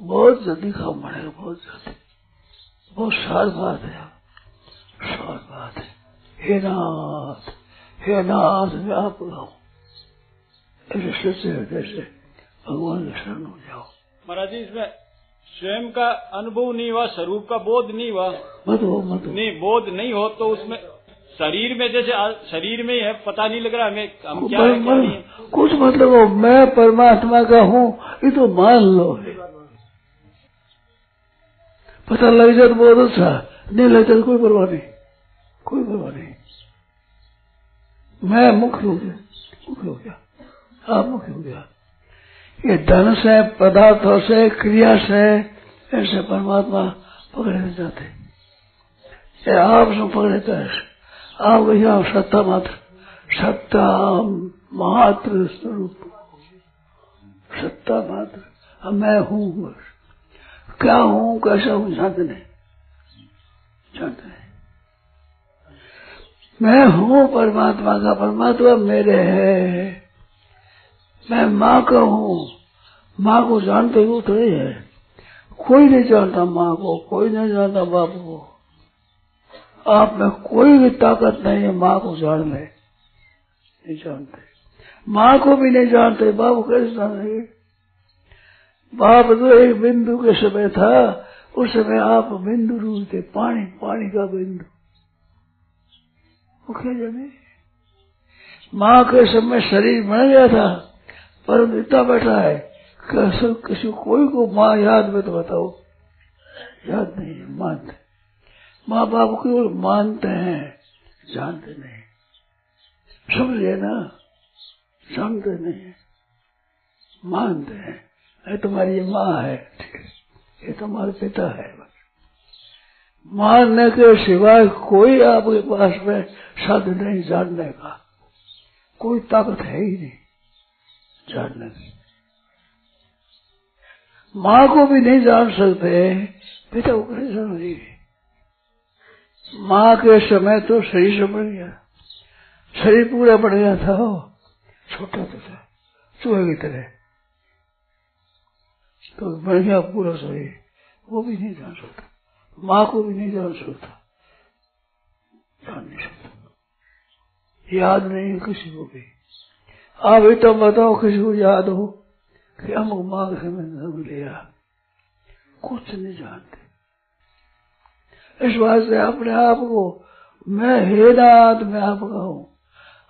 बहुत जल्दी काम बढ़ेगा बहुत जल्दी। बहुत सार बात है सार बात है। हे नाथ हे नाथ मैं आप गाऊ ऐसे सच्चे हृदय से भगवान के शरण हो जाओ महाराज जी इसमें स्वयं का अनुभव नहीं हुआ स्वरूप का बोध नहीं हुआ। मत हो मत हो। नहीं बोध नहीं हो तो उसमें शरीर में जैसे शरीर में ही है पता नहीं लग रहा हमें हम क्या है क्या कुछ मतलब हो, मैं परमात्मा का हूँ ये तो मान लो। पता लग जाए तो बहुत अच्छा। नहीं लग जाए तो कोई परवाह नहीं। कोई परवाह नहीं। मैं मुख्य हो गया। मुख्य हो गया। आप मुख्य हो गया। ये धन से पदार्थों से क्रिया से ऐसे परमात्मा पकड़े जाते। ये आप से पकड़े ऐसे आप यहाँ सत्ता मात्र। सत्ता मात्र स्वरूप। सत्ता मात्र। मैं हूँ बस। क्या हूँ, कैसा हूँ जानते नहीं जानते नहीं मैं हूँ परमात्मा का, परमात्मा मेरे है। मैं माँ का हूँ। माँ को जानते हो तो ये है। कोई नहीं जानता माँ को, कोई नहीं जानता बाप को। आप में कोई भी ताकत नहीं है, माँ को जान ले। नहीं जानते। माँ को भी नहीं जानते, बाप कैसे जानेंगे बाप तो एक बिंदु के समय था, उस समय आप बिंदु रूप थे पानी पानी का बिंदु। वो जाने माँ के समय शरीर बन गया था पर इतना बैठा है कैसे किसी कोई को माँ याद में तो बताओ। याद नहीं है, मानते माँ बाप को केवल मानते हैं, जानते नहीं। समझे ना? जानते नहीं। मानते हैं। ये तुम्हारी माँ है। ये तुम्हारे पिता है मानने के सिवाय कोई आपके पास में साधन नहीं जानने का। कोई ताकत है ही नहीं जानने की माँ को भी नहीं जान सकते, पिता को कैसे समझेंगे माँ के समय तो शरीर से बढ़ गया। शरीर पूरा बढ़ गया था छोटा तो था, चूहे की तरह। तो बढ़ गया पूरा शरीर। वो भी नहीं जान सकता। माँ को भी नहीं जान सकता। जान नहीं सकता। याद नहीं है किसी को भी। आप ही तो बताओ, किसी को याद हो कि हम माँ के समय जन्म लिया। कुछ नहीं जानते। इस बात से अपने आप को मैं हे नाथ मैं आपका हूँ।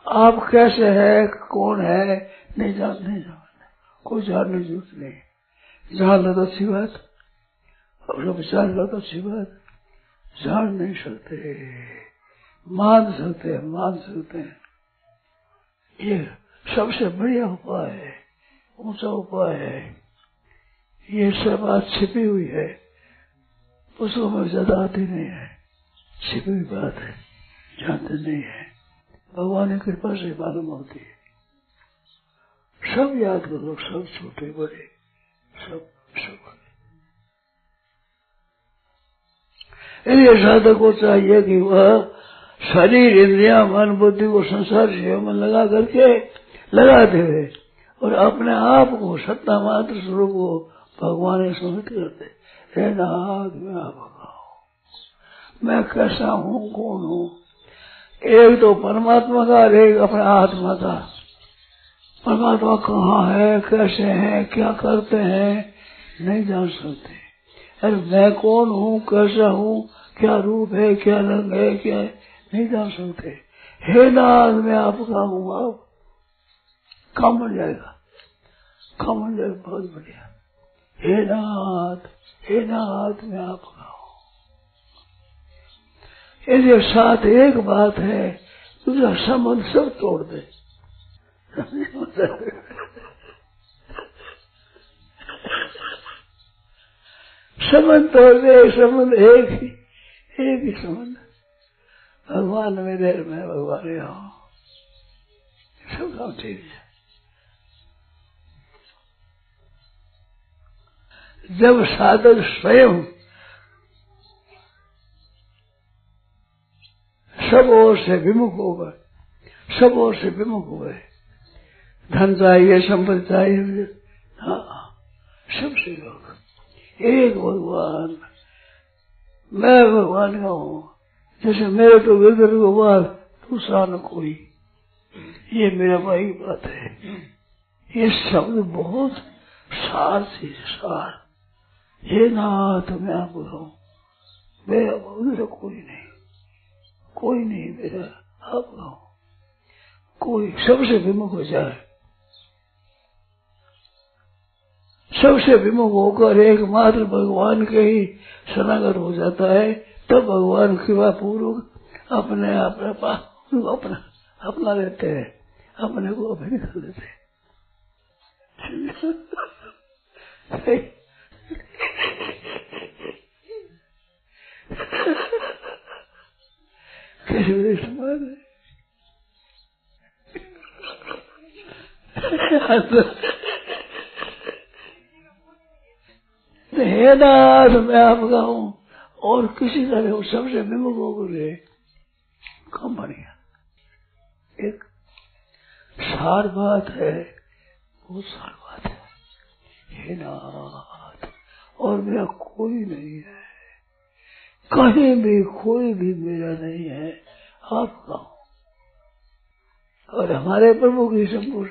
आप कैसे है, कौन है, नहीं जान नहीं जानते। कोई जानने ज़रूरत नहीं। जान लो तो अच्छी बात। और जब जान लो तो अच्छी बात। जान नहीं सकते। मान सकते हैं, मान सकते हैं। ये सबसे बढ़िया उपाय है, ऊँचा उपाय है। ये सब बात छिपी हुई है। उसको में ज़्यादा आती नहीं है। छिपी हुई बात है, जानते नहीं है। भगवान की कृपा से मालूम होती है। सब याद करो, सब छोटे बड़े। सब इसलिए साधक को चाहिए कि वह शरीर, इंद्रिया, मन, बुद्धि को संसार से मन लगा करके लगाते हुए और अपने आप को सत्ता मात्र स्वरूप को भगवान ने समझ करते। मैं मैं कैसा हूँ, कौन हूँ? एक तो परमात्मा का और एक अपने आत्मा का। परमात्मा कहाँ है, कैसे है, क्या करते हैं, नहीं जान सकते। अरे मैं कौन हूँ, कैसा हूँ, क्या रूप है, क्या रंग है, क्या है नहीं जान सकते। हे नाथ, मैं आपका हूँ, आप काम बन जाएगा। काम बन जाएगा, बहुत बढ़िया। हे नाथ हे नाथ, मैं आपका हूँ। इसके साथ एक बात है दूसरा संबंध सब तोड़ दे। संबंध तो दे संबंध एक ही एक ही संबंध भगवान मेरे मैं भगवान यहाँ सब काम ठीक है। जब साधक स्वयं सब ओर से विमुख हो गए, सब ओर से विमुख हो गए धन चाहिए, संपत्ति चाहिए हाँ सबसे लोग। एक भगवान। मैं भगवान का हूँ। जैसे मेरे तो गिरधर गोपाल दूसरा न कोई। ये मेरा भाई बात है। ये शब्द बहुत सार से सार। हे नाथ, मैं आप हूँ मेरा उधर कोई नहीं। कोई नहीं मेरा। आप हूँ कोई सबसे विमुख हो जाए। सबसे विमुख होकर एकमात्र भगवान के ही शरणागत हो जाता है, तब भगवान कृपा पूर्वक अपने अपने अपना अपना लेते हैं। अपने को अभिनय कर कैसे समाज है नाथ मैं आपका हूँ। और किसी तरह सबसे विमुख हो गए कम बढ़िया एक सार बात है, वो सार बात है। हे नाथ, और मेरा कोई नहीं है। कहीं भी कोई भी मेरा नहीं है, आपका और हमारे प्रभु की संपूर्ण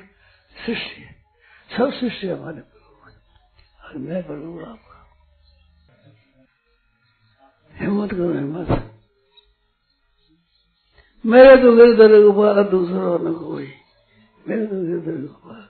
सृष्टि सब सृष्टि हमारे प्रभु और मैं प्रभु आपका। हिम्मत करो हिम्मत मेरे तो गिरधर गोपाल दूसरा न कोई। मेरे तो गिरधर गोपाल